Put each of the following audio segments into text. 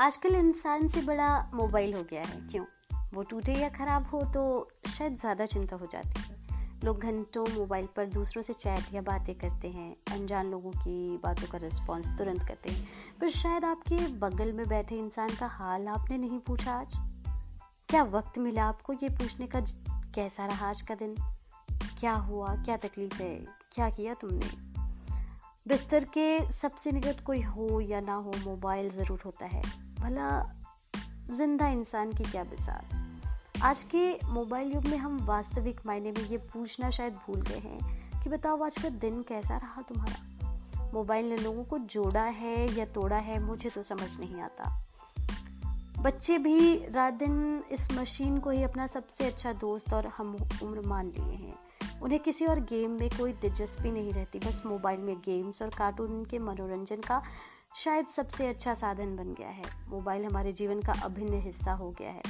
आजकल इंसान से बड़ा मोबाइल हो गया है, क्यों? वो टूटे या ख़राब हो तो शायद ज़्यादा चिंता हो जाती है। लोग घंटों मोबाइल पर दूसरों से चैट या बातें करते हैं, अनजान लोगों की बातों का रिस्पॉन्स तुरंत करते हैं। पर शायद आपके बगल में बैठे इंसान का हाल आपने नहीं पूछा आज? क्या वक्त मिला आपको ये पूछने का कैसा रहा आज का दिन? क्या हुआ? क्या तकलीफ़ है? क्या किया तुमने? बिस्तर के सबसे निकट कोई हो या ना हो, मोबाइल ज़रूर होता है। भला ज़िंदा इंसान की क्या बिसात? आज के मोबाइल युग में हम वास्तविक मायने में ये पूछना शायद भूल गए हैं कि बताओ आज का दिन कैसा रहा तुम्हारा? मोबाइल ने लोगों को जोड़ा है या तोड़ा है, मुझे तो समझ नहीं आता। बच्चे भी रात दिन इस मशीन को ही अपना सबसे अच्छा दोस्त और हम उम्र मान लिए हैं। उन्हें किसी और गेम में कोई दिलचस्पी नहीं रहती, बस मोबाइल में गेम्स और कार्टून के मनोरंजन का शायद सबसे अच्छा साधन बन गया है। मोबाइल हमारे जीवन का अभिन्न हिस्सा हो गया है।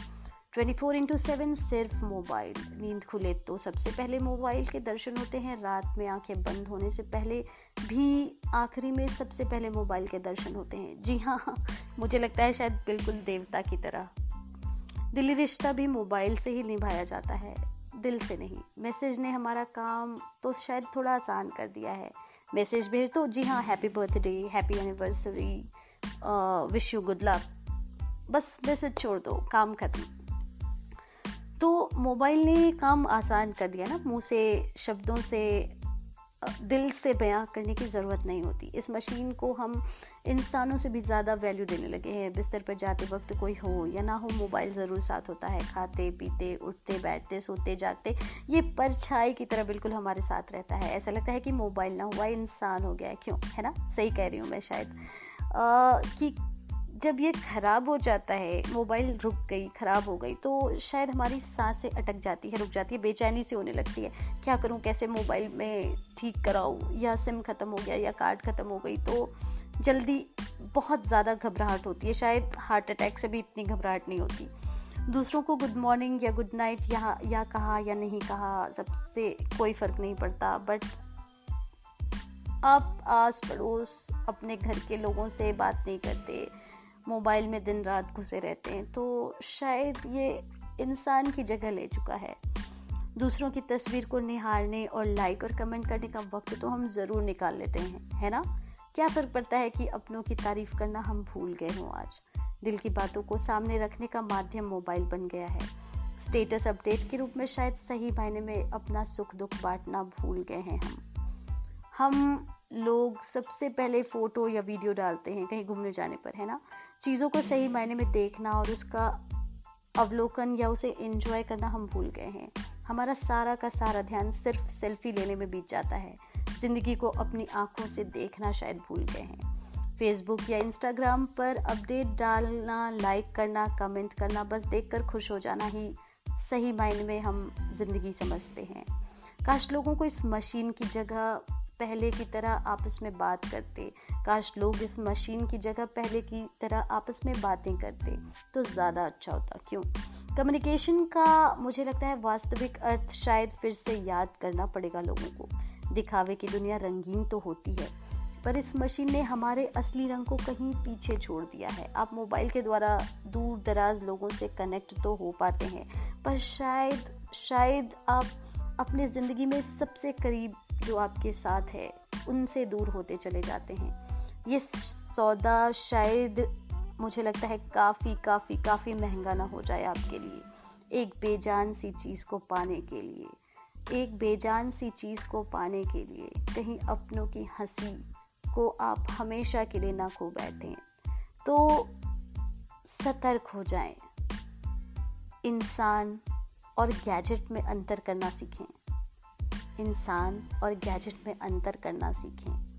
ट्वेंटी फोर इंटू सेवन सिर्फ़ मोबाइल। नींद खुले तो सबसे पहले मोबाइल के दर्शन होते हैं। रात में आँखें बंद होने से पहले भी आखिरी में सबसे पहले मोबाइल के दर्शन होते हैं। जी हाँ मुझे लगता है शायद बिल्कुल देवता की तरह। दिली रिश्ता भी मोबाइल से ही निभाया जाता है। दिल से नहीं। मैसेज ने हमारा काम तो शायद थोड़ा आसान कर दिया है। मैसेज भेज दो। जी हाँ happy birthday happy anniversary wish you good luck बस मैसेज छोड़ दो, काम खत्म। तो मोबाइल ने काम आसान कर दिया ना, मुँह से, शब्दों से दिल से बयां करने की ज़रूरत नहीं होती। इस मशीन को हम इंसानों से भी ज़्यादा वैल्यू देने लगे हैं। बिस्तर पर जाते वक्त कोई हो या ना हो मोबाइल ज़रूर साथ होता है। खाते पीते उठते बैठते सोते जागते ये परछाई की तरह बिल्कुल हमारे साथ रहता है। ऐसा लगता है कि मोबाइल ना हुआ इंसान हो गया क्यों? है ना? सही कह रही हूँ मैं शायद। आ, कि जब ये ख़राब हो जाता है, मोबाइल रुक गई, ख़राब हो गई तो शायद हमारी साँसें अटक जाती है, रुक जाती है, बेचैनी सी होने लगती है। क्या करूँ, कैसे मोबाइल में ठीक कराऊँ, या सिम ख़त्म हो गया, या कार्ड ख़त्म हो गई तो जल्दी बहुत ज़्यादा घबराहट होती है। शायद हार्ट अटैक से भी इतनी घबराहट नहीं होती। दूसरों को गुड मॉर्निंग या गुड नाइट यहाँ, या कहा या नहीं कहा, सबसे कोई फ़र्क नहीं पड़ता बट आप आस पड़ोस अपने घर के लोगों से बात नहीं करते। मोबाइल में दिन रात घुसे रहते हैं तो शायद ये इंसान की जगह ले चुका है। दूसरों की तस्वीर को निहारने और लाइक और कमेंट करने का वक्त तो हम ज़रूर निकाल लेते हैं, है ना? क्या फ़र्क पड़ता है कि अपनों की तारीफ़ करना हम भूल गए हों आज? दिल की बातों को सामने रखने का माध्यम मोबाइल बन गया है। स्टेटस अपडेट के रूप में शायद सही मायने में अपना सुख दुख बांटना भूल गए हैं हम। हम लोग सबसे पहले फ़ोटो या वीडियो डालते हैं कहीं घूमने जाने पर, है ना? चीज़ों को सही मायने में देखना और उसका अवलोकन या उसे एंजॉय करना हम भूल गए हैं। हमारा सारा का सारा ध्यान सिर्फ़ सेल्फी लेने में बीत जाता है। ज़िंदगी को अपनी आँखों से देखना शायद भूल गए हैं। फेसबुक या इंस्टाग्राम पर अपडेट डालना लाइक करना कमेंट करना, बस देखकर खुश हो जाना ही सही मायने में हम ज़िंदगी समझते हैं। काश लोगों को इस मशीन की जगह पहले की तरह आपस में बात करते। काश लोग इस मशीन की जगह पहले की तरह आपस में बातें करते तो ज़्यादा अच्छा होता। क्यों? कम्युनिकेशन का मुझे लगता है वास्तविक अर्थ शायद फिर से याद करना पड़ेगा लोगों को। दिखावे की दुनिया रंगीन तो होती है, पर इस मशीन ने हमारे असली रंग को कहीं पीछे छोड़ दिया है। आप मोबाइल के द्वारा दूर दराज लोगों से कनेक्ट तो हो पाते हैं, पर शायद शायद आप अपने ज़िंदगी में सबसे करीब जो आपके साथ है, उनसे दूर होते चले जाते हैं। ये सौदा शायद मुझे लगता है काफ़ी काफ़ी काफ़ी महँगा ना हो जाए आपके लिए। एक बेजान सी चीज़ को पाने के लिए, एक बेजान सी चीज़ को पाने के लिए कहीं अपनों की हँसी को आप हमेशा के लिए ना खो बैठें तो सतर्क हो जाएँ। इंसान और गैजेट में अंतर करना सीखें। इंसान और गैजेट में अंतर करना सीखें।